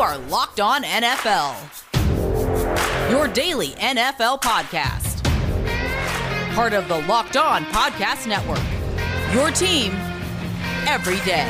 are Locked On NFL, your daily NFL podcast. Part of the Locked On Podcast Network, your team every day.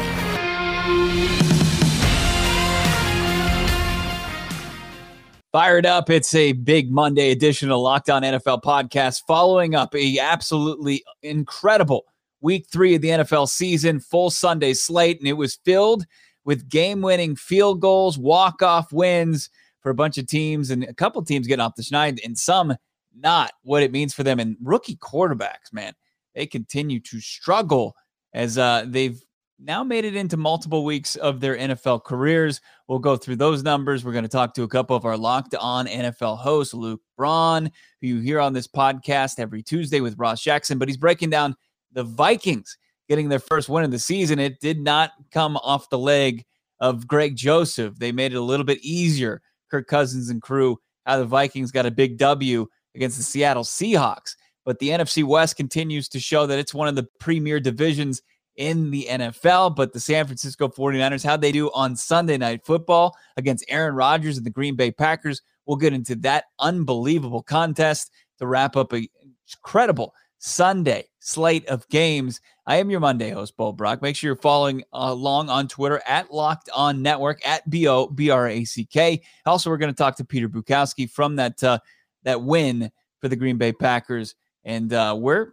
Fired up. It's a big Monday edition of Locked On NFL podcast following up a absolutely incredible week three of the NFL season, full Sunday slate, and it was filled with game winning field goals, walk off wins for a bunch of teams, and a couple teams getting off the schneid, and some not what it means for them. And rookie quarterbacks, man, they continue to struggle as uh, they've now made it into multiple weeks of their NFL careers. We'll go through those numbers. We're going to talk to a couple of our locked on NFL hosts, Luke Braun, who you hear on this podcast every Tuesday with Ross Jackson, but he's breaking down the Vikings getting their first win of the season. It did not come off the leg of Greg Joseph. They made it a little bit easier. Kirk Cousins and crew, how the Vikings got a big W against the Seattle Seahawks. But the NFC West continues to show that it's one of the premier divisions in the NFL. But the San Francisco 49ers, how they do on Sunday Night Football against Aaron Rodgers and the Green Bay Packers. We'll get into that unbelievable contest to wrap up a incredible Sunday slate of games. I am your Monday host, Bo Brack. Make sure you're following along on Twitter at Locked On Network at B O B R A C K. Also, we're going to talk to Peter Bukowski from that uh, that win for the Green Bay Packers and uh, where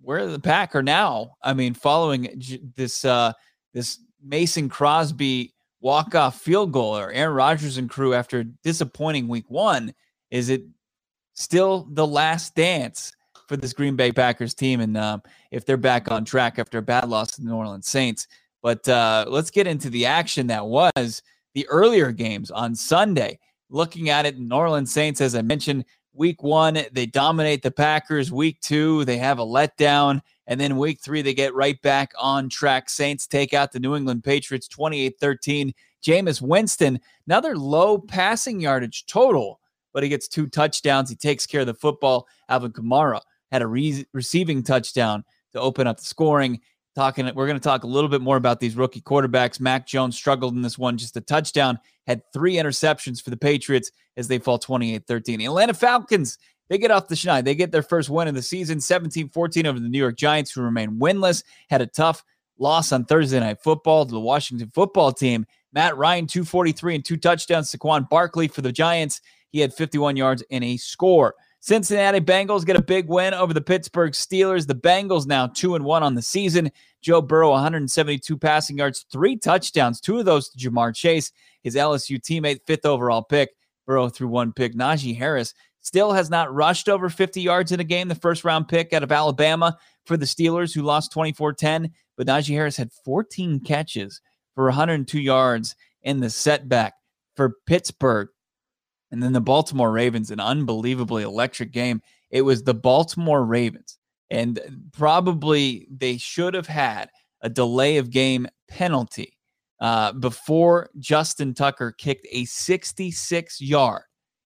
where the pack are now. I mean, following this uh, this Mason Crosby walk off field goal or Aaron Rodgers and crew after disappointing week one. Is it still the last dance? For this Green Bay Packers team, and uh, if they're back on track after a bad loss to the New Orleans Saints. But uh, let's get into the action that was the earlier games on Sunday. Looking at it, New Orleans Saints, as I mentioned, week one, they dominate the Packers. Week two, they have a letdown. And then week three, they get right back on track. Saints take out the New England Patriots 28 13. Jameis Winston, another low passing yardage total, but he gets two touchdowns. He takes care of the football. Alvin Kamara, had a re- receiving touchdown to open up the scoring. Talking, we're going to talk a little bit more about these rookie quarterbacks. Mac Jones struggled in this one, just a touchdown, had three interceptions for the Patriots as they fall 28 13. The Atlanta Falcons, they get off the schneid. They get their first win of the season, 17 14 over the New York Giants, who remain winless. Had a tough loss on Thursday Night Football to the Washington football team. Matt Ryan, 243 and two touchdowns. Saquon Barkley for the Giants, he had 51 yards and a score. Cincinnati Bengals get a big win over the Pittsburgh Steelers. The Bengals now 2 and 1 on the season. Joe Burrow 172 passing yards, 3 touchdowns, two of those to Ja'Marr Chase, his LSU teammate, 5th overall pick. Burrow threw one pick. Najee Harris still has not rushed over 50 yards in a game, the first round pick out of Alabama for the Steelers who lost 24-10, but Najee Harris had 14 catches for 102 yards in the setback for Pittsburgh. And then the Baltimore Ravens, an unbelievably electric game. It was the Baltimore Ravens, and probably they should have had a delay of game penalty uh, before Justin Tucker kicked a 66 yard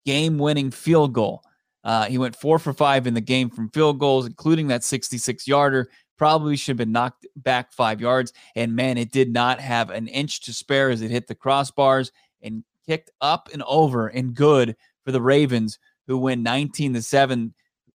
game winning field goal. Uh, he went four for five in the game from field goals, including that 66 yarder. Probably should have been knocked back five yards. And man, it did not have an inch to spare as it hit the crossbars and kicked up and over and good for the Ravens, who win 19 to 7,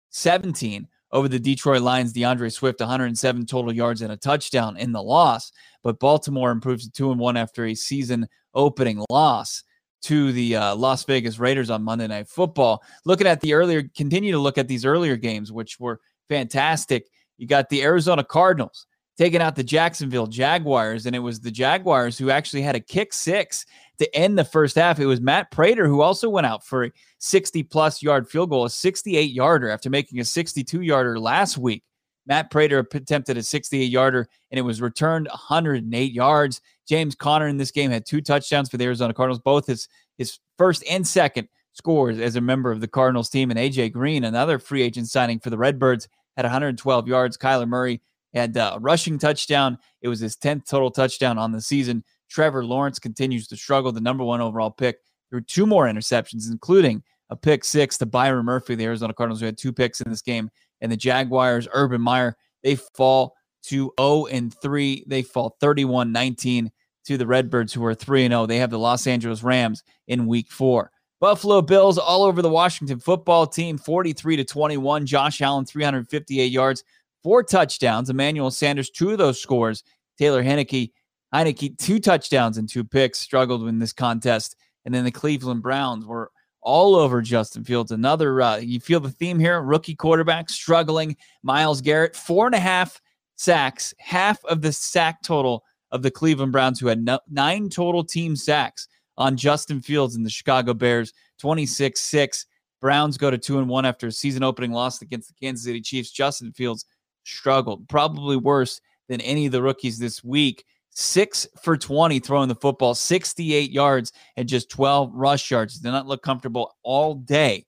17 over the Detroit Lions. D'Andre Swift, 107 total yards and a touchdown in the loss. But Baltimore improves to 2 and 1 after a season opening loss to the uh, Las Vegas Raiders on Monday Night Football. Looking at the earlier, continue to look at these earlier games, which were fantastic. You got the Arizona Cardinals taking out the Jacksonville Jaguars, and it was the Jaguars who actually had a kick six to end the first half. It was Matt Prater who also went out for a 60 plus yard field goal, a 68 yarder after making a 62 yarder last week. Matt Prater attempted a 68 yarder and it was returned 108 yards. James Conner in this game had two touchdowns for the Arizona Cardinals, both his, his first and second scores as a member of the Cardinals team. And AJ Green, another free agent signing for the Redbirds, had 112 yards. Kyler Murray had a rushing touchdown. It was his 10th total touchdown on the season. Trevor Lawrence continues to struggle, the number one overall pick, through two more interceptions, including a pick six to Byron Murphy, the Arizona Cardinals, who had two picks in this game. And the Jaguars, Urban Meyer, they fall to 0 and 3. They fall 31 19 to the Redbirds, who are 3 0. They have the Los Angeles Rams in week four. Buffalo Bills all over the Washington football team, 43 to 21. Josh Allen, 358 yards, four touchdowns. Emmanuel Sanders, two of those scores. Taylor Heinicke, Heinicke, two touchdowns and two picks, struggled in this contest. And then the Cleveland Browns were all over Justin Fields. Another, uh, you feel the theme here rookie quarterback struggling. Myles Garrett, four and a half sacks, half of the sack total of the Cleveland Browns, who had no, nine total team sacks on Justin Fields and the Chicago Bears, 26 6. Browns go to 2 and 1 after a season opening loss against the Kansas City Chiefs. Justin Fields struggled, probably worse than any of the rookies this week. Six for 20 throwing the football, 68 yards and just 12 rush yards. Did not look comfortable all day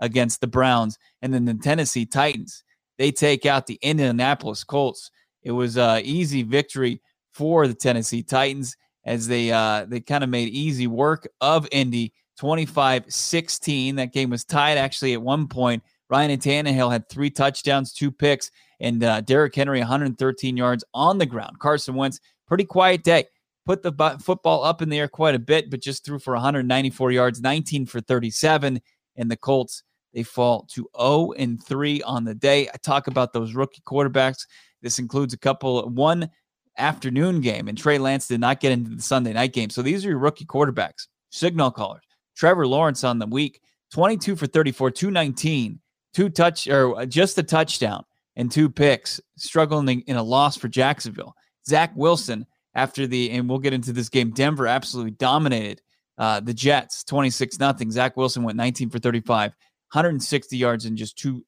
against the Browns. And then the Tennessee Titans, they take out the Indianapolis Colts. It was an easy victory for the Tennessee Titans as they uh, they kind of made easy work of Indy 25-16. That game was tied actually at one point. Ryan and Tannehill had three touchdowns, two picks, and uh, Derrick Henry 113 yards on the ground. Carson Wentz, pretty quiet day. Put the football up in the air quite a bit, but just threw for 194 yards, 19 for 37. And the Colts, they fall to 0 and 3 on the day. I talk about those rookie quarterbacks. This includes a couple, one afternoon game, and Trey Lance did not get into the Sunday night game. So these are your rookie quarterbacks, signal callers. Trevor Lawrence on the week, 22 for 34, 219, two touch or just a touchdown and two picks, struggling in a loss for Jacksonville. Zach Wilson, after the, and we'll get into this game, Denver absolutely dominated uh, the Jets 26 nothing. Zach Wilson went 19 for 35, 160 yards and just two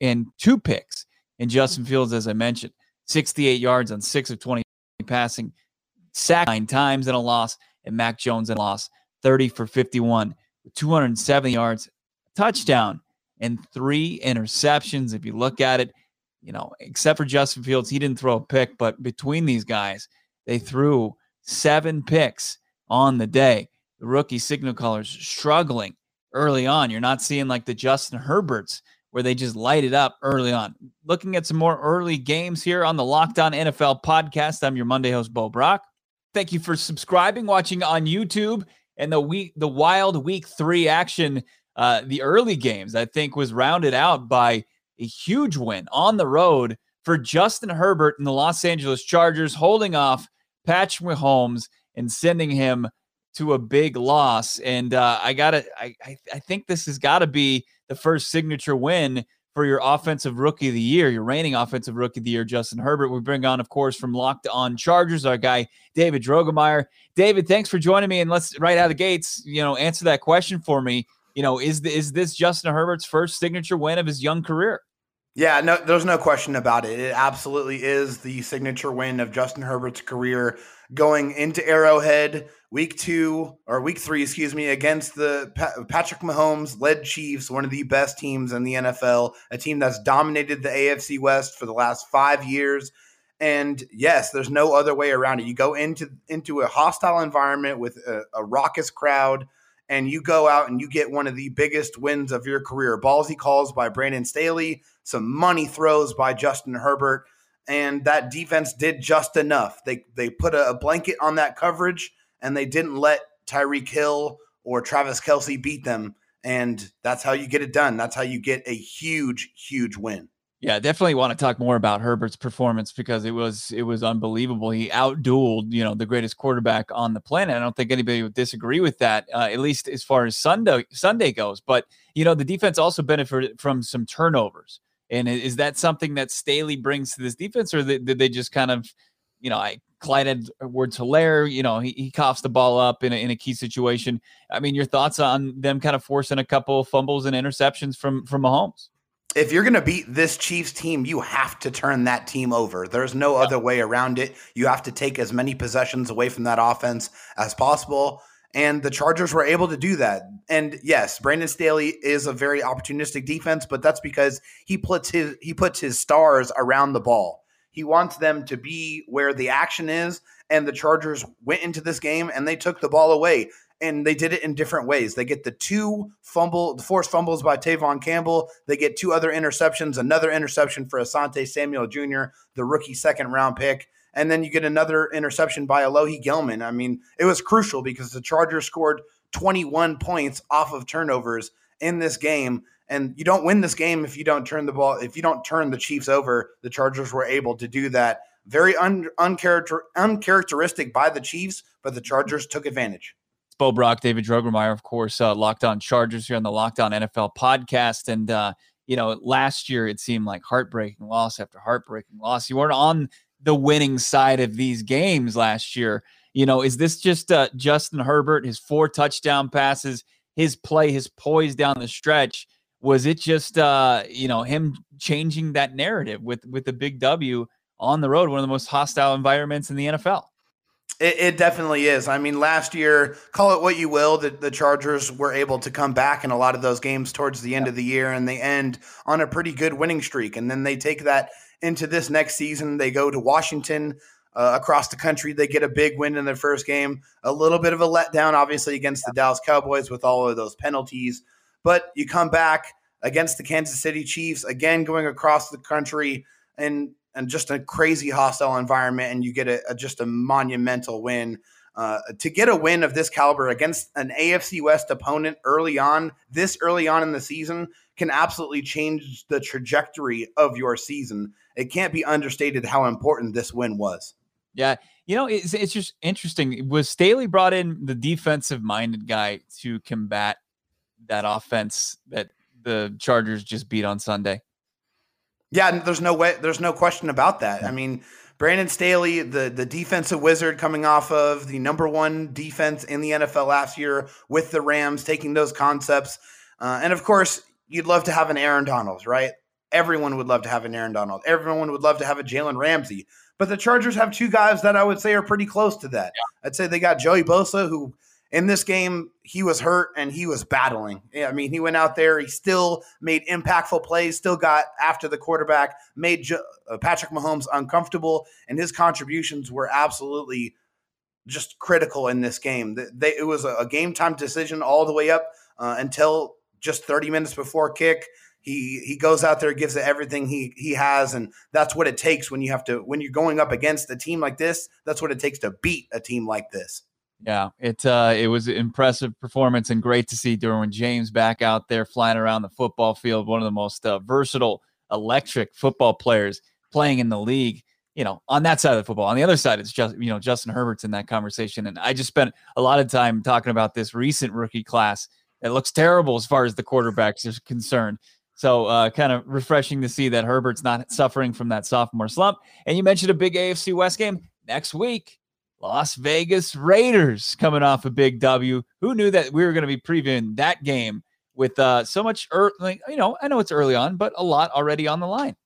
and two picks. And Justin Fields, as I mentioned, 68 yards on six of 20 passing, sacked nine times in a loss, and Mac Jones in a loss, 30 for 51, 270 yards, touchdown, and three interceptions. If you look at it, you know, except for Justin Fields, he didn't throw a pick, but between these guys, they threw seven picks on the day. The rookie signal callers struggling early on. You're not seeing like the Justin Herberts where they just light it up early on. Looking at some more early games here on the Locked On NFL podcast. I'm your Monday host, Bo Brack. Thank you for subscribing, watching on YouTube, and the week, the wild week three action. Uh, the early games, I think, was rounded out by a huge win on the road for Justin Herbert and the Los Angeles Chargers, holding off Patrick Mahomes and sending him to a big loss. And uh, I gotta, I, I, I think this has got to be the first signature win for your offensive rookie of the year, your reigning offensive rookie of the year, Justin Herbert. We bring on, of course, from Locked On Chargers, our guy David Drogemeyer. David, thanks for joining me, and let's right out of the gates, you know, answer that question for me. You know, is the, is this Justin Herbert's first signature win of his young career? Yeah, no, there's no question about it. It absolutely is the signature win of Justin Herbert's career going into Arrowhead week two or week three, excuse me, against the Patrick Mahomes led Chiefs, one of the best teams in the NFL, a team that's dominated the AFC West for the last five years. And yes, there's no other way around it. You go into into a hostile environment with a, a raucous crowd and you go out and you get one of the biggest wins of your career. Ballsy calls by Brandon Staley, some money throws by Justin Herbert, and that defense did just enough. They they put a, a blanket on that coverage and they didn't let Tyreek Hill or Travis Kelce beat them. And that's how you get it done. That's how you get a huge, huge win. Yeah, definitely want to talk more about Herbert's performance because it was it was unbelievable. He outdueled you know the greatest quarterback on the planet. I don't think anybody would disagree with that, uh, at least as far as Sunday Sunday goes. But you know the defense also benefited from some turnovers, and is that something that Staley brings to this defense, or did they just kind of you know I Clyde Edwards Helaire, you know, he, he coughs the ball up in a, in a key situation. I mean, your thoughts on them kind of forcing a couple fumbles and interceptions from from Mahomes? If you're going to beat this Chiefs team, you have to turn that team over. There's no other way around it. You have to take as many possessions away from that offense as possible. And the Chargers were able to do that. And yes, Brandon Staley is a very opportunistic defense, but that's because he puts his he puts his stars around the ball. He wants them to be where the action is. And the Chargers went into this game and they took the ball away and they did it in different ways. They get the two fumble, the forced fumbles by Tevaughn Campbell. They get two other interceptions, another interception for Asante Samuel Jr., the rookie second round pick. and then you get another interception by Alohi Gilman. I mean, it was crucial because the Chargers scored 21 points off of turnovers in this game. And you don't win this game if you don't turn the ball, if you don't turn the Chiefs over. The Chargers were able to do that. Very un, uncharacter, uncharacteristic by the Chiefs, but the Chargers took advantage. Bo Brack, David Drogemeyer, of course, uh, Locked On Chargers here on the Locked On NFL podcast. And, uh, you know, last year it seemed like heartbreaking loss after heartbreaking loss. You weren't on the winning side of these games last year. You know, is this just uh, Justin Herbert, his four touchdown passes, his play, his poise down the stretch? Was it just uh, you know him changing that narrative with with the big W on the road, one of the most hostile environments in the NFL? It, it, definitely is. I mean, last year, call it what you will, the, the Chargers were able to come back in a lot of those games towards the end yeah. of the year, and they end on a pretty good winning streak. And then they take that into this next season. They go to Washington uh, across the country. They get a big win in their first game. A little bit of a letdown, obviously, against the Dallas Cowboys with all of those penalties. But you come back against the Kansas City Chiefs, again going across the country and and just a crazy hostile environment, and you get a, a just a monumental win. Uh, to get a win of this caliber against an AFC West opponent early on, this early on in the season, can absolutely change the trajectory of your season. It can't be understated how important this win was. Yeah, you know, it's it's just interesting. Was Staley brought in the defensive minded guy to combat that offense that the Chargers just beat on Sunday? Yeah, there's no way, there's no question about that. I mean, Brandon Staley, the the defensive wizard, coming off of the number one defense in the NFL last year with the Rams, taking those concepts, uh, and of course, you'd love to have an Aaron Donald, right? Everyone would love to have an Aaron Donald. Everyone would love to have a Jalen Ramsey. But the Chargers have two guys that I would say are pretty close to that. Yeah. I'd say they got Joey Bosa, who in this game he was hurt and he was battling. I mean, he went out there, he still made impactful plays, still got after the quarterback, made uh, Patrick Mahomes uncomfortable, and his contributions were absolutely just critical in this game. They, it was a, game time decision all the way up uh, until just 30 minutes before kick. He he goes out there, gives it everything he he has, and that's what it takes when you have to when you're going up against a team like this. That's what it takes to beat a team like this. Yeah, it uh, it was an impressive performance and great to see Derwin James back out there flying around the football field. One of the most uh, versatile, electric football players playing in the league. You know, on that side of the football. On the other side, it's just you know Justin Herbert's in that conversation, and I just spent a lot of time talking about this recent rookie class. It looks terrible as far as the quarterbacks are concerned. So, uh, kind of refreshing to see that Herbert's not suffering from that sophomore slump. And you mentioned a big AFC West game next week. Las Vegas Raiders coming off a big W. Who knew that we were going to be previewing that game with uh, so much early? You know, I know it's early on, but a lot already on the line.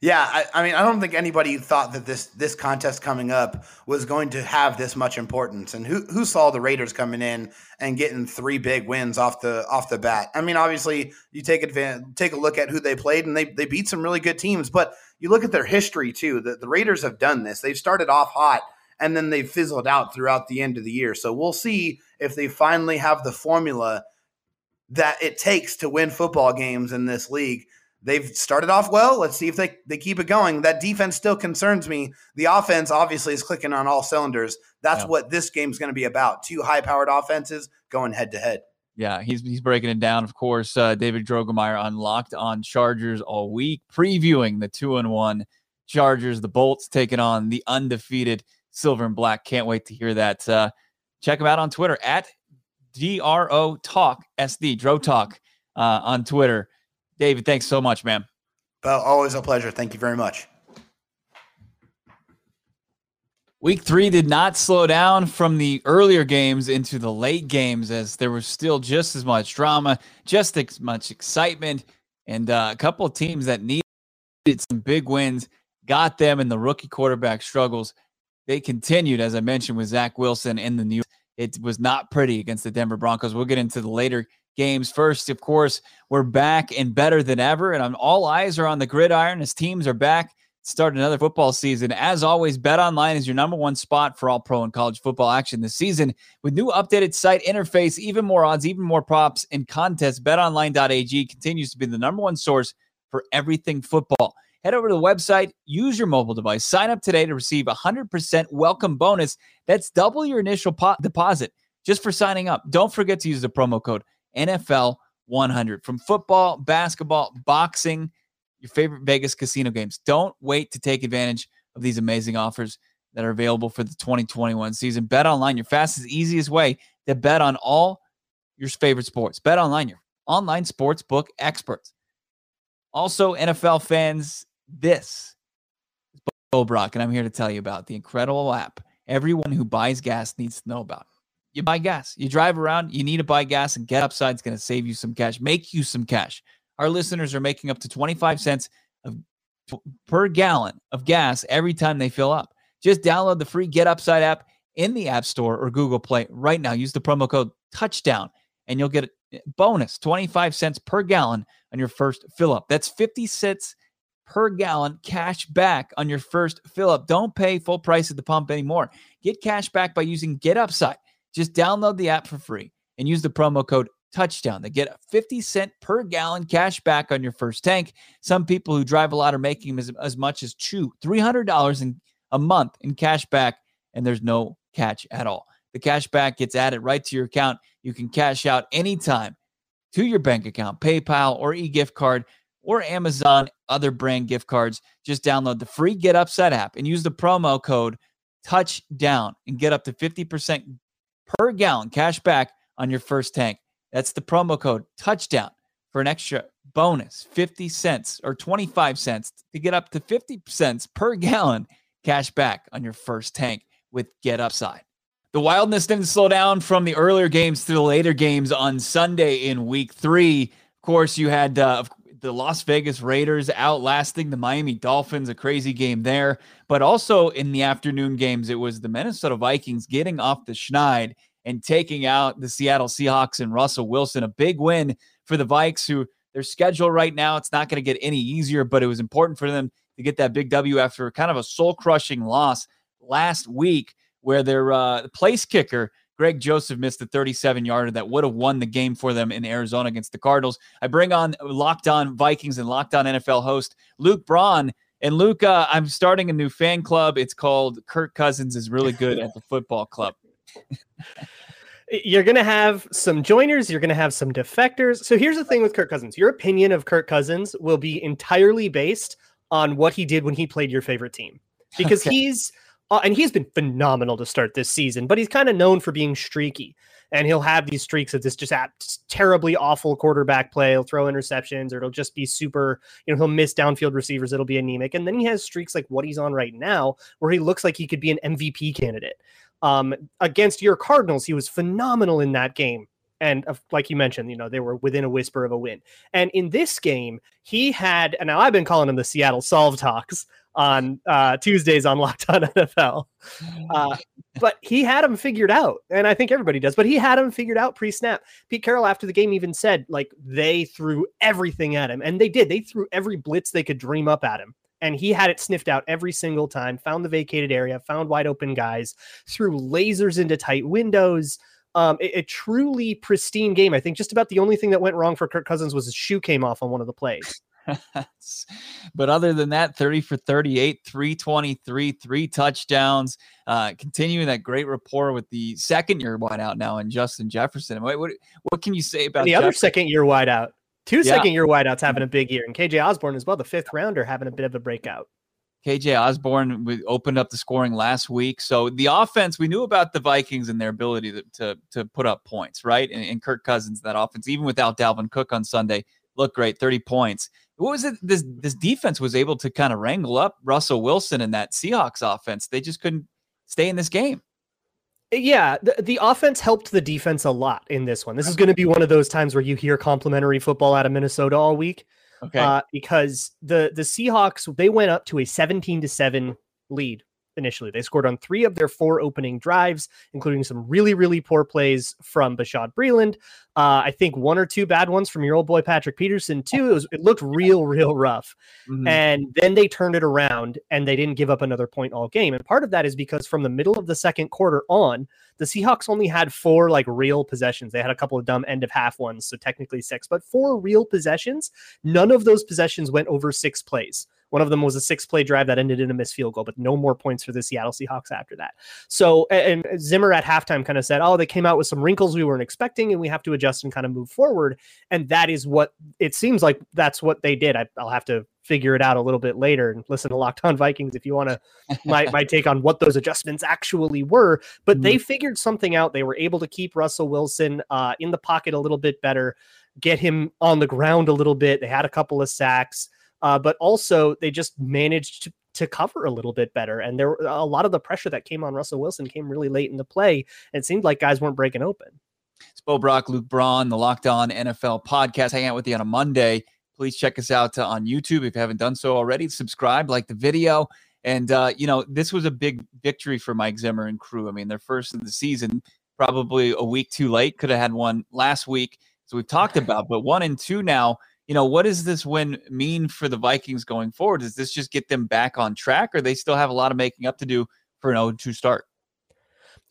Yeah, I, I, mean, I don't think anybody thought that this this contest coming up was going to have this much importance. And who who saw the Raiders coming in and getting three big wins off the off the bat? I mean, obviously, you take advantage, take a look at who they played, and they they beat some really good teams. But you look at their history too. The, the Raiders have done this. They've started off hot, and then they've fizzled out throughout the end of the year. So we'll see if they finally have the formula that it takes to win football games in this league they've started off well. Let's see if they, they keep it going. That defense still concerns me. The offense obviously is clicking on all cylinders. That's yeah. what this game's going to be about. Two high powered offenses going head to head. Yeah, he's he's breaking it down. Of course, uh, David Drogemeyer unlocked on Chargers all week, previewing the two and one Chargers. The Bolts taking on the undefeated Silver and Black. Can't wait to hear that. Uh, check him out on Twitter at DRO Talk SD Dro Talk uh, on Twitter. David, thanks so much, man. Well, always a pleasure. Thank you very much. Week three did not slow down from the earlier games into the late games as there was still just as much drama, just as much excitement, and uh, a couple of teams that needed some big wins got them, and the rookie quarterback struggles. They continued, as I mentioned, with Zach Wilson in the New. It was not pretty against the Denver Broncos. We'll get into the later games. First, of course, we're back and better than ever, and all eyes are on the gridiron as teams are back. To start another football season. As always, Bet Online is your number one spot for all pro and college football action this season. With new updated site interface, even more odds, even more props and contests, betonline.ag continues to be the number one source for everything football. Head over to the website, use your mobile device, sign up today to receive a 100% welcome bonus. That's double your initial po- deposit just for signing up. Don't forget to use the promo code NFL100. From football, basketball, boxing, your favorite Vegas casino games. Don't wait to take advantage of these amazing offers that are available for the 2021 season. Bet online, your fastest, easiest way to bet on all your favorite sports. Bet online, your online sports book experts. Also, NFL fans, this is Bo Brack, and I'm here to tell you about the incredible app everyone who buys gas needs to know about. You buy gas, you drive around, you need to buy gas, and Get Upside is going to save you some cash, make you some cash. Our listeners are making up to 25 cents of, per gallon of gas every time they fill up. Just download the free Get Upside app in the App Store or Google Play right now. Use the promo code touchdown and you'll get a bonus 25 cents per gallon on your first fill up. That's 50 cents per gallon cash back on your first fill up. Don't pay full price at the pump anymore. Get cash back by using Get Upside. Just download the app for free and use the promo code touchdown. They get a 50 cent per gallon cash back on your first tank. Some people who drive a lot are making as, as much as two, $300 in a month in cash back, and there's no catch at all. The cash back gets added right to your account. You can cash out anytime to your bank account, PayPal, or e gift card, or Amazon, other brand gift cards. Just download the free Get Upside app and use the promo code touchdown and get up to 50% per gallon cash back on your first tank. That's the promo code touchdown for an extra bonus 50 cents or 25 cents to get up to 50 cents per gallon cash back on your first tank with Get Upside. The wildness didn't slow down from the earlier games to the later games on Sunday in week three. Of course, you had uh, the Las Vegas Raiders outlasting the Miami Dolphins, a crazy game there. But also in the afternoon games, it was the Minnesota Vikings getting off the schneid and taking out the Seattle Seahawks and Russell Wilson. A big win for the Vikes, who their schedule right now, it's not going to get any easier, but it was important for them to get that big W after kind of a soul crushing loss last week, where their uh, place kicker, Greg Joseph, missed a 37 yarder that would have won the game for them in Arizona against the Cardinals. I bring on Locked On Vikings and Locked On NFL host Luke Braun. And Luke, uh, I'm starting a new fan club. It's called Kirk Cousins is really good at the football club. you're going to have some joiners, you're going to have some defectors. So here's the thing with Kirk Cousins your opinion of Kirk Cousins will be entirely based on what he did when he played your favorite team because okay. he's uh, and he's been phenomenal to start this season, but he's kind of known for being streaky. And he'll have these streaks of this just terribly awful quarterback play. He'll throw interceptions, or it'll just be super. You know, he'll miss downfield receivers. It'll be anemic. And then he has streaks like what he's on right now, where he looks like he could be an MVP candidate. Um, against your Cardinals, he was phenomenal in that game. And uh, like you mentioned, you know, they were within a whisper of a win. And in this game, he had, and now I've been calling him the Seattle Solve Talks on uh, Tuesdays on Locked On NFL. Uh, but he had him figured out, and I think everybody does. But he had him figured out pre-snap. Pete Carroll after the game even said like they threw everything at him, and they did. They threw every blitz they could dream up at him and he had it sniffed out every single time, found the vacated area, found wide open guys, threw lasers into tight windows. Um, a, a, truly pristine game. I think just about the only thing that went wrong for Kirk Cousins was his shoe came off on one of the plays. but other than that, 30 for 38, 323, three touchdowns, uh, continuing that great rapport with the second year wideout now and Justin Jefferson. What, what, what can you say about and the other second year wideout? Two yeah. second year wideouts having a big year, and KJ Osborn as well, the fifth rounder, having a bit of a breakout. KJ Osborn opened up the scoring last week. So the offense, we knew about the Vikings and their ability to to, to put up points, right? And, and, Kirk Cousins, that offense, even without Dalvin Cook on Sunday, looked great, 30 points. What was it? This this defense was able to kind of wrangle up Russell Wilson and that Seahawks offense. They just couldn't stay in this game. Eh, yeah, the, the offense helped the defense a lot in this one. This is going to be one of those times where you hear complimentary football out of Minnesota all week. Okay. Uh, because the the Seahawks they went up to a 17 to 7 lead initially. They scored on three of their four opening drives, including some really, really poor plays from Bashaud Breeland. Uh, I think one or two bad ones from your old boy Patrick Peterson too. It was it looked real, real rough. Mm-hmm. And then they turned it around and they didn't give up another point all game. And part of that is because from the middle of the second quarter on, the Seahawks only had four like real possessions. They had a couple of dumb end of half ones, so technically six, but four real possessions. None of those possessions went over six plays One of them was a six play drive that ended in a missed field goal, but no more points for the Seattle Seahawks after that. So, and Zimmer at halftime kind of said, Oh, they came out with some wrinkles we weren't expecting, and we have to adjust and kind of move forward. And that is what it seems like that's what they did. I, will have to figure it out a little bit later and listen to Locked On Vikings if you want to my, my take on what those adjustments actually were. But they figured something out. They were able to keep Russell Wilson uh, in the pocket a little bit better, get him on the ground a little bit. They had a couple of sacks uh, but also they just managed to, to cover a little bit better. And there a lot of the pressure that came on Russell Wilson came really late in the play. And it seemed like guys weren't breaking open. It's Bo Brack, Luke Braun, the Locked On NFL podcast. Hang out with you on a Monday. Please check us out uh, on YouTube if you haven't done so already. Subscribe, like the video. And, uh, you know, this was a big victory for Mike Zimmer and crew. I mean, their first of the season, probably a week too late. Could have had one last week, So we've talked about, but one and two now you know, what does this win mean for the Vikings going forward? Does this just get them back on track, or they still have a lot of making up to do for an 0-2 start?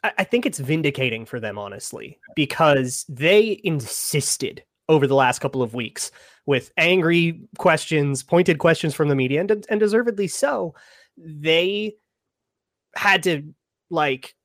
I think it's vindicating for them, honestly, because they insisted over the last couple of weeks with angry questions, pointed questions from the media, and, and deservedly so. They had to like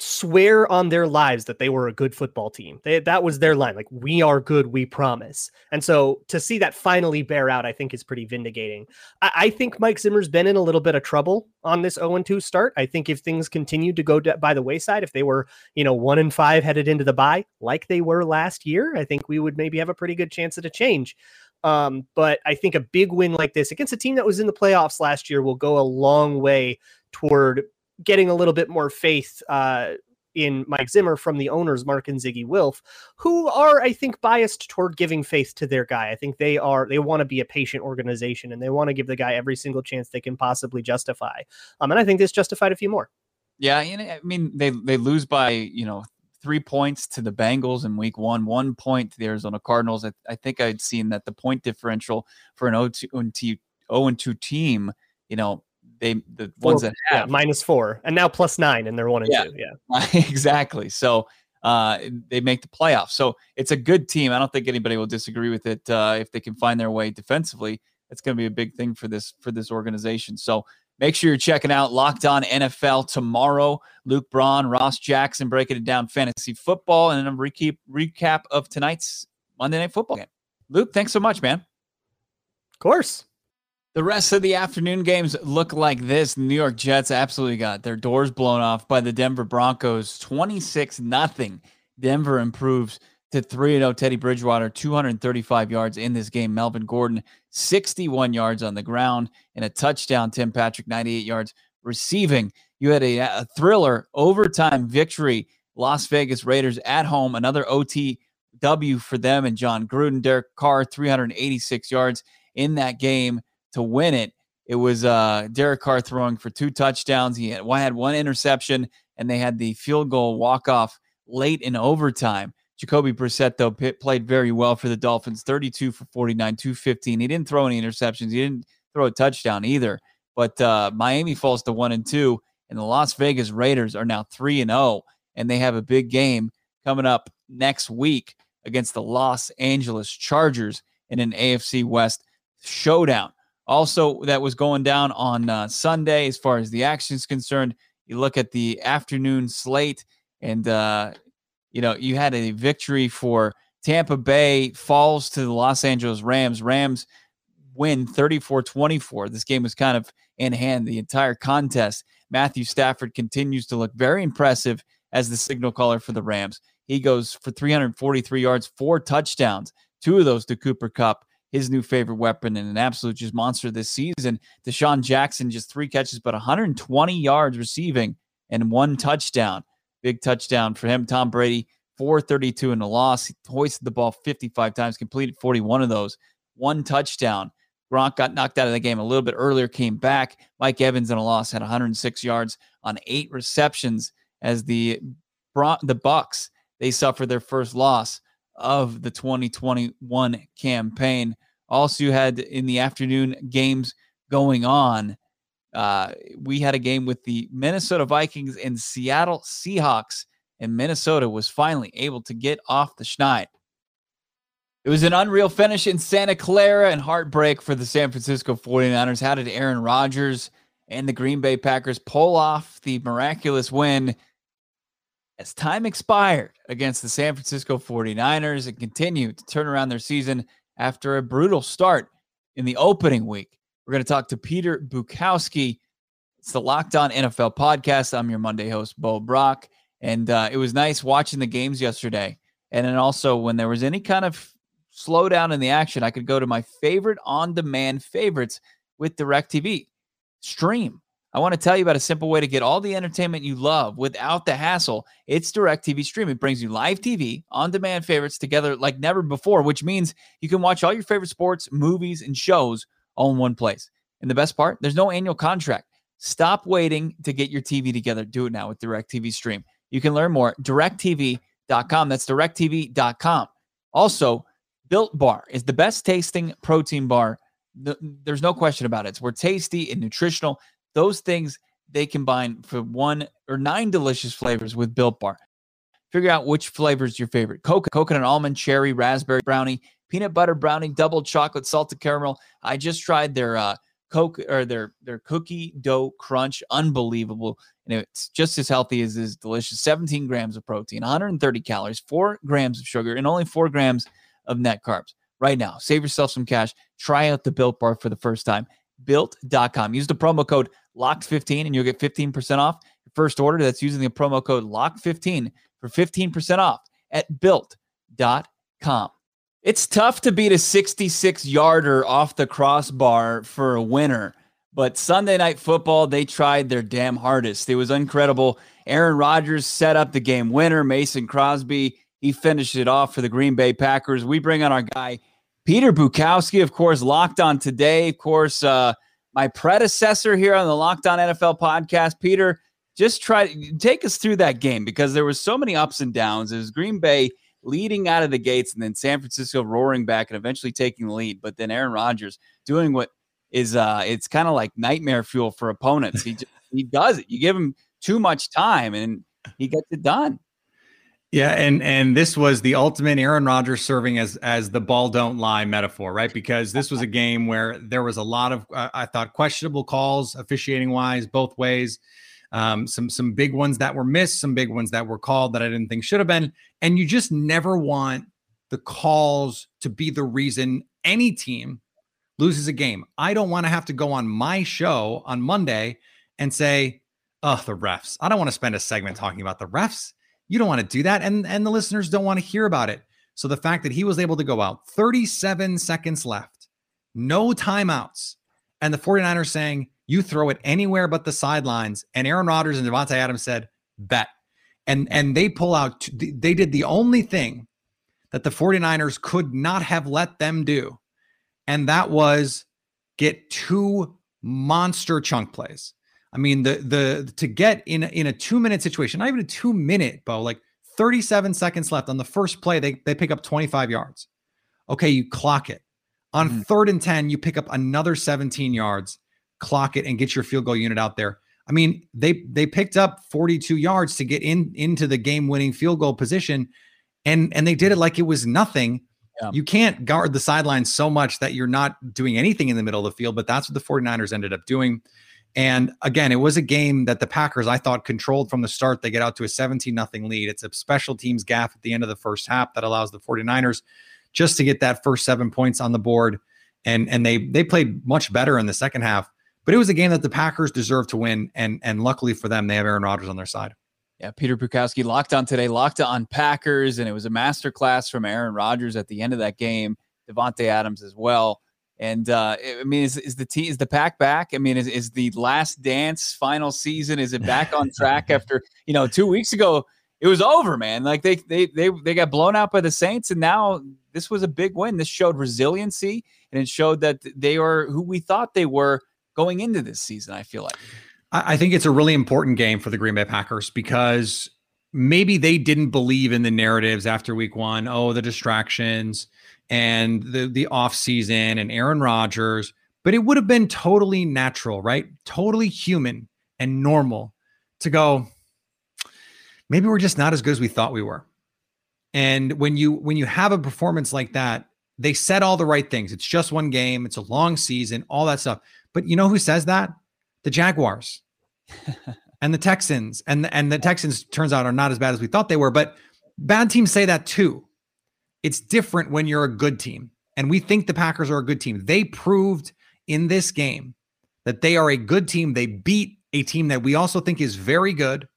swear on their lives that they were a good football team. They, that was their line, like we are good, we promise. And so to see that finally bear out, I think is pretty vindicating. I, I think Mike Zimmer's been in a little bit of trouble on this 0 2 start. I think if things continued to go by the wayside, if they were, you know, one and five headed into the bye like they were last year, I think we would maybe have a pretty good chance at a change. Um, but I think a big win like this against a team that was in the playoffs last year will go a long way toward getting a little bit more faith uh, in Mike Zimmer from the owners, Mark and Zygi Wilf, who are, I think, biased toward giving faith to their guy. I think they are they want to be a patient organization and they want to give the guy every single chance they can possibly justify. Um, and I think this justified a few more. Yeah, And I mean they they lose by you know three points to the Bengals in week one, one point to the Arizona Cardinals. I, I think I'd seen that the point differential for an 0 2 team, you know, they the four, ones that have yeah, minus four and now plus nine and they're one and yeah, two. Yeah, exactly. So uh, they make the playoffs. So it's a good team. I don't think anybody will disagree with it uh, if they can find their way defensively. It's going to be a big thing for this for this organization. So make sure you're checking out Locked On NFL tomorrow. Luke Braun, Ross Jackson breaking it down fantasy football, and a recap recap of tonight's Monday Night Football game. Luke, thanks so much, man. Of course. The rest of the afternoon games look like this. New York Jets absolutely got their doors blown off by the Denver Broncos 26 nothing. Denver improves to 3 0. Teddy Bridgewater, 235 yards in this game. Melvin Gordon, 61 yards on the ground and a touchdown. Tim Patrick, 98 yards receiving. You had a, a thriller overtime victory. Las Vegas Raiders at home, another OTW for them and Jon Gruden. Derek Carr, 386 yards in that game to win it. It was uh, Derek Carr throwing for two touchdowns. He had, had one interception, and they had the field goal walk off late in overtime. Jacoby Brissett, though, played very well for the Dolphins 32 for 49, 215. He didn't throw any interceptions, he didn't throw a touchdown either. But uh, Miami falls to one and two, and the Las Vegas Raiders are now three and zero, oh, and they have a big game coming up next week against the Los Angeles Chargers in an AFC West showdown. Also, that was going down on uh, Sunday as far as the action is concerned. You look at the afternoon slate, and uh, you know you had a victory for Tampa Bay falls to the Los Angeles Rams. Rams win 34-24. This game was kind of in hand the entire contest. Matthew Stafford continues to look very impressive as the signal caller for the Rams. He goes for 343 yards, four touchdowns, two of those to Cooper Kupp his new favorite weapon and an absolute just monster this season. DeSean Jackson just three catches, but 120 yards receiving and one touchdown. Big touchdown for him. Tom Brady, 432 in the loss. He hoisted the ball 55 times, completed 41 of those, one touchdown. Gronk got knocked out of the game a little bit earlier, came back. Mike Evans in a loss had 106 yards on eight receptions as the the Bucs they suffered their first loss of the 2021 campaign. Also, you had in the afternoon games going on. Uh, we had a game with the Minnesota Vikings and Seattle Seahawks, and Minnesota was finally able to get off the schneid. It was an unreal finish in Santa Clara and heartbreak for the San Francisco 49ers. How did Aaron Rodgers and the Green Bay Packers pull off the miraculous win as time expired against the San Francisco 49ers and continue to turn around their season after a brutal start in the opening week? We're going to talk to Peter Bukowski. It's the Locked On NFL podcast. I'm your Monday host, Bo Brack. And uh, it was nice watching the games yesterday. And then also, when there was any kind of slowdown in the action, I could go to my favorite on demand favorites with DirecTV. Stream. I want to tell you about a simple way to get all the entertainment you love without the hassle. It's DirecTV Stream. It brings you live TV, on demand favorites together like never before, which means you can watch all your favorite sports, movies, and shows all in one place. And the best part, there's no annual contract. Stop waiting to get your TV together. Do it now with DirecTV Stream. You can learn more directtv.com. That's directtv.com. Also, Built Bar is the best tasting protein bar. There's no question about it. It's more tasty and nutritional. Those things they combine for one or nine delicious flavors with Built Bar. Figure out which flavor is your favorite. Coconut, coconut almond, cherry, raspberry brownie, peanut butter brownie, double chocolate, salted caramel. I just tried their uh, coke or their their cookie dough crunch. Unbelievable. And it's just as healthy as is delicious. 17 grams of protein, 130 calories, four grams of sugar, and only four grams of net carbs right now. Save yourself some cash. Try out the Built Bar for the first time. Built.com. Use the promo code LOCKED15 and you'll get 15% off your first order. That's using the promo code LOCK15 for 15% off at built.com. It's tough to beat a 66 yarder off the crossbar for a winner, but Sunday night football, they tried their damn hardest. It was incredible. Aaron Rodgers set up the game winner. Mason Crosby he finished it off for the Green Bay Packers. We bring on our guy, Peter Bukowski, of course, locked on today. Of course, uh, my predecessor here on the Locked On NFL podcast. Peter, just try take us through that game because there was so many ups and downs. It was Green Bay leading out of the gates and then San Francisco roaring back and eventually taking the lead. But then Aaron Rodgers doing what is uh it's kind of like nightmare fuel for opponents. He just, he does it. You give him too much time and he gets it done. Yeah, and and this was the ultimate Aaron Rodgers serving as as the ball don't lie metaphor, right? Because this was a game where there was a lot of uh, I thought questionable calls officiating wise both ways. Um, some some big ones that were missed, some big ones that were called that I didn't think should have been, and you just never want the calls to be the reason any team loses a game. I don't want to have to go on my show on Monday and say, "Oh, the refs." I don't want to spend a segment talking about the refs you don't want to do that. And, and the listeners don't want to hear about it. So the fact that he was able to go out 37 seconds left, no timeouts, and the 49ers saying, you throw it anywhere but the sidelines. And Aaron Rodgers and Davante Adams said, bet. And, and they pull out, they did the only thing that the 49ers could not have let them do. And that was get two monster chunk plays. I mean, the the to get in in a two minute situation, not even a two minute, Bo, like 37 seconds left on the first play, they they pick up 25 yards. Okay, you clock it. On mm-hmm. third and 10, you pick up another 17 yards, clock it, and get your field goal unit out there. I mean, they they picked up 42 yards to get in into the game winning field goal position, and and they did it like it was nothing. Yeah. You can't guard the sidelines so much that you're not doing anything in the middle of the field, but that's what the 49ers ended up doing. And again, it was a game that the Packers, I thought, controlled from the start. They get out to a 17 nothing lead. It's a special teams gaff at the end of the first half that allows the 49ers just to get that first seven points on the board. And and they they played much better in the second half. But it was a game that the Packers deserved to win. And and luckily for them, they have Aaron Rodgers on their side. Yeah, Peter Bukowski locked on today, locked on Packers, and it was a masterclass from Aaron Rodgers at the end of that game. Davante Adams as well. And uh, I mean, is, is the team is the pack back? I mean, is, is the last dance final season? Is it back on track after you know two weeks ago? It was over, man. Like they they they they got blown out by the Saints, and now this was a big win. This showed resiliency, and it showed that they are who we thought they were going into this season. I feel like. I think it's a really important game for the Green Bay Packers because maybe they didn't believe in the narratives after week one. Oh, the distractions and the the off season and Aaron Rodgers, but it would have been totally natural, right? Totally human and normal to go maybe we're just not as good as we thought we were. And when you when you have a performance like that, they said all the right things. It's just one game, it's a long season, all that stuff. But you know who says that? The Jaguars and the Texans. And, and the Texans turns out are not as bad as we thought they were, but bad teams say that too. It's different when you're a good team. And we think the Packers are a good team. They proved in this game that they are a good team. They beat a team that we also think is very good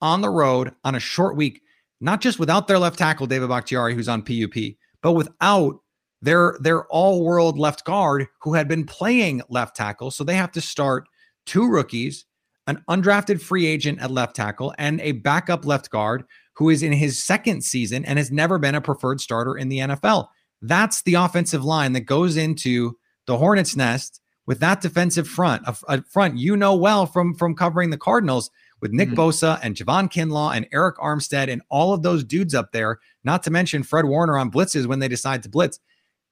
on the road on a short week, not just without their left tackle, David Bakhtiari, who's on PUP, but without their their all-world left guard who had been playing left tackle. So they have to start two rookies, an undrafted free agent at left tackle, and a backup left guard who is in his second season and has never been a preferred starter in the NFL. That's the offensive line that goes into the Hornets' nest with that defensive front, a, a front you know well from from covering the Cardinals with Nick mm-hmm. Bosa and Javon Kinlaw and Arik Armstead and all of those dudes up there, not to mention Fred Warner on blitzes when they decide to blitz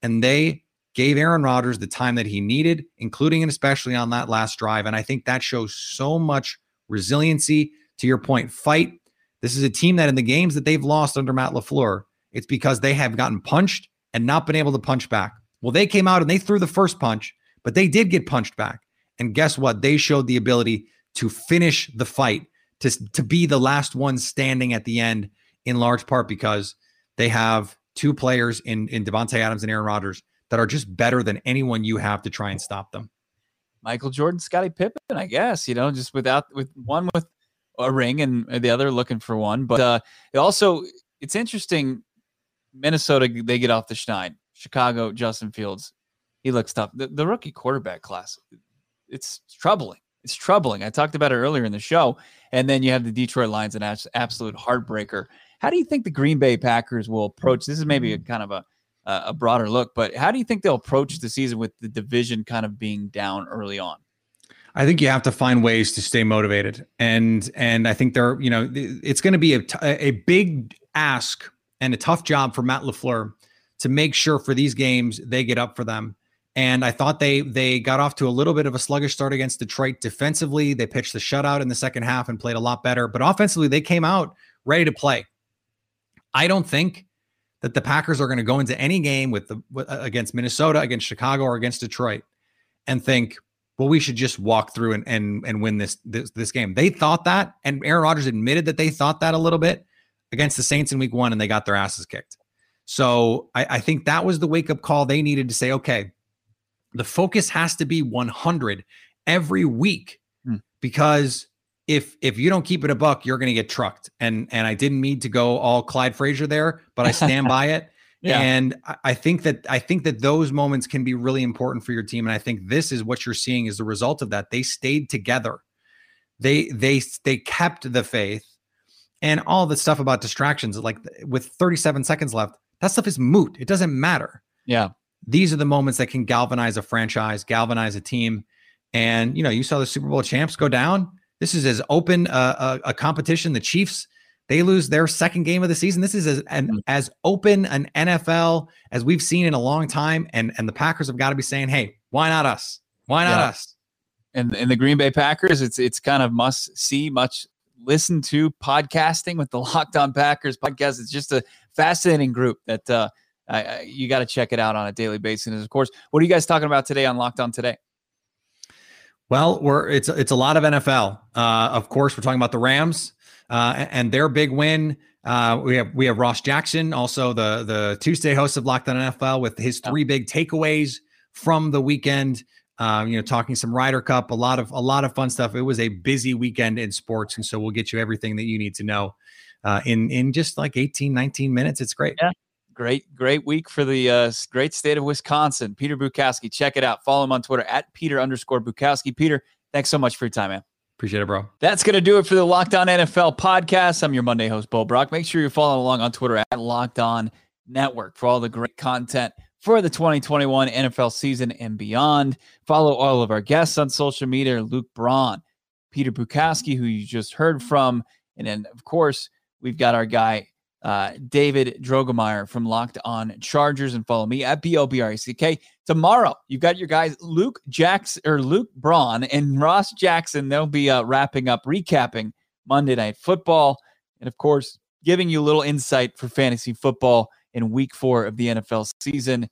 and they gave Aaron Rodgers the time that he needed, including and especially on that last drive. And I think that shows so much resiliency. To your point, fight. This is a team that in the games that they've lost under Matt LaFleur, it's because they have gotten punched and not been able to punch back. Well, they came out and they threw the first punch, but they did get punched back. And guess what? They showed the ability to finish the fight, to, to be the last one standing at the end, in large part because they have two players in in Davante Adams and Aaron Rodgers that are just better than anyone you have to try and stop them. Michael Jordan, Scottie Pippen, I guess, you know, just without with one with a ring and the other looking for one. But uh it also it's interesting. Minnesota, they get off the schneid. Chicago, Justin Fields, he looks tough. The, the rookie quarterback class, it's troubling. It's troubling. I talked about it earlier in the show. And then you have the Detroit Lions, an absolute heartbreaker. How do you think the Green Bay Packers will approach? This is maybe a kind of a a broader look, but how do you think they'll approach the season with the division kind of being down early on? I think you have to find ways to stay motivated, and and I think there, you know, it's going to be a, a big ask and a tough job for Matt LaFleur to make sure for these games they get up for them. And I thought they they got off to a little bit of a sluggish start against Detroit defensively. They pitched the shutout in the second half and played a lot better, but offensively they came out ready to play. I don't think that the Packers are going to go into any game with the against Minnesota, against Chicago, or against Detroit and think, well, we should just walk through and and and win this this this game. They thought that, and Aaron Rodgers admitted that they thought that a little bit against the Saints in Week One, and they got their asses kicked. So I, I think that was the wake up call they needed to say, okay, the focus has to be 100 every week hmm. because if if you don't keep it a buck, you're going to get trucked. And and I didn't mean to go all Clyde Frazier there, but I stand by it. Yeah. And I think that I think that those moments can be really important for your team. And I think this is what you're seeing is the result of that. They stayed together. They they they kept the faith. And all the stuff about distractions, like with 37 seconds left, that stuff is moot. It doesn't matter. Yeah. These are the moments that can galvanize a franchise, galvanize a team. And you know, you saw the Super Bowl champs go down this is as open a, a, competition. The Chiefs they lose their second game of the season. This is as an, mm. as open an NFL as we've seen in a long time, and and the Packers have got to be saying, "Hey, why not us? Why not yeah. us?" And in the Green Bay Packers, it's it's kind of must see, much listen to podcasting with the Locked On Packers podcast. It's just a fascinating group that uh, I, you got to check it out on a daily basis. And of course, what are you guys talking about today on Locked On today? Well, we're it's it's a lot of NFL. Uh, of course, we're talking about the Rams uh, and their big win. Uh, we have we have Ross Jackson, also the the Tuesday host of Locked On NFL, with his three big takeaways from the weekend. Um, you know, talking some Ryder Cup, a lot of a lot of fun stuff. It was a busy weekend in sports, and so we'll get you everything that you need to know uh, in in just like 18, 19 minutes. It's great. Yeah, Great, great week for the uh, great state of Wisconsin. Peter Bukowski, check it out. Follow him on Twitter at Peter underscore Bukowski. Peter, thanks so much for your time, man. Appreciate it, bro. That's going to do it for the Locked On NFL podcast. I'm your Monday host, Bo Brack. Make sure you're following along on Twitter at Locked On Network for all the great content for the 2021 NFL season and beyond. Follow all of our guests on social media Luke Braun, Peter Bukowski, who you just heard from. And then, of course, we've got our guy, uh, David Drogemeyer from Locked On Chargers and follow me at BLBRECK. Tomorrow, you've got your guys Luke Jackson or Luke Braun and Ross Jackson. They'll be uh, wrapping up, recapping Monday Night Football, and of course, giving you a little insight for fantasy football in week four of the NFL season.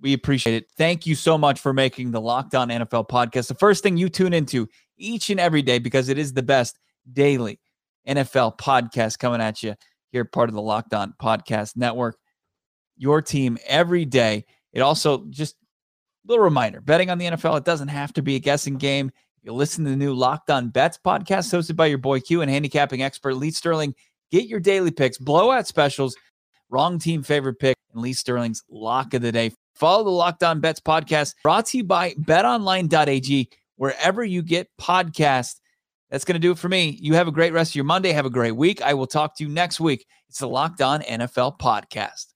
We appreciate it. Thank you so much for making the Locked On NFL podcast the first thing you tune into each and every day because it is the best daily NFL podcast coming at you here, part of the Locked On Podcast Network. Your team every day. It also just a little reminder betting on the NFL, it doesn't have to be a guessing game. You listen to the new Locked On Bets podcast hosted by your boy Q and handicapping expert Lee Sterling. Get your daily picks, blowout specials, wrong team favorite pick, and Lee Sterling's lock of the day. Follow the Locked On Bets podcast brought to you by betonline.ag, wherever you get podcasts. That's going to do it for me. You have a great rest of your Monday. Have a great week. I will talk to you next week. It's the Locked On NFL podcast.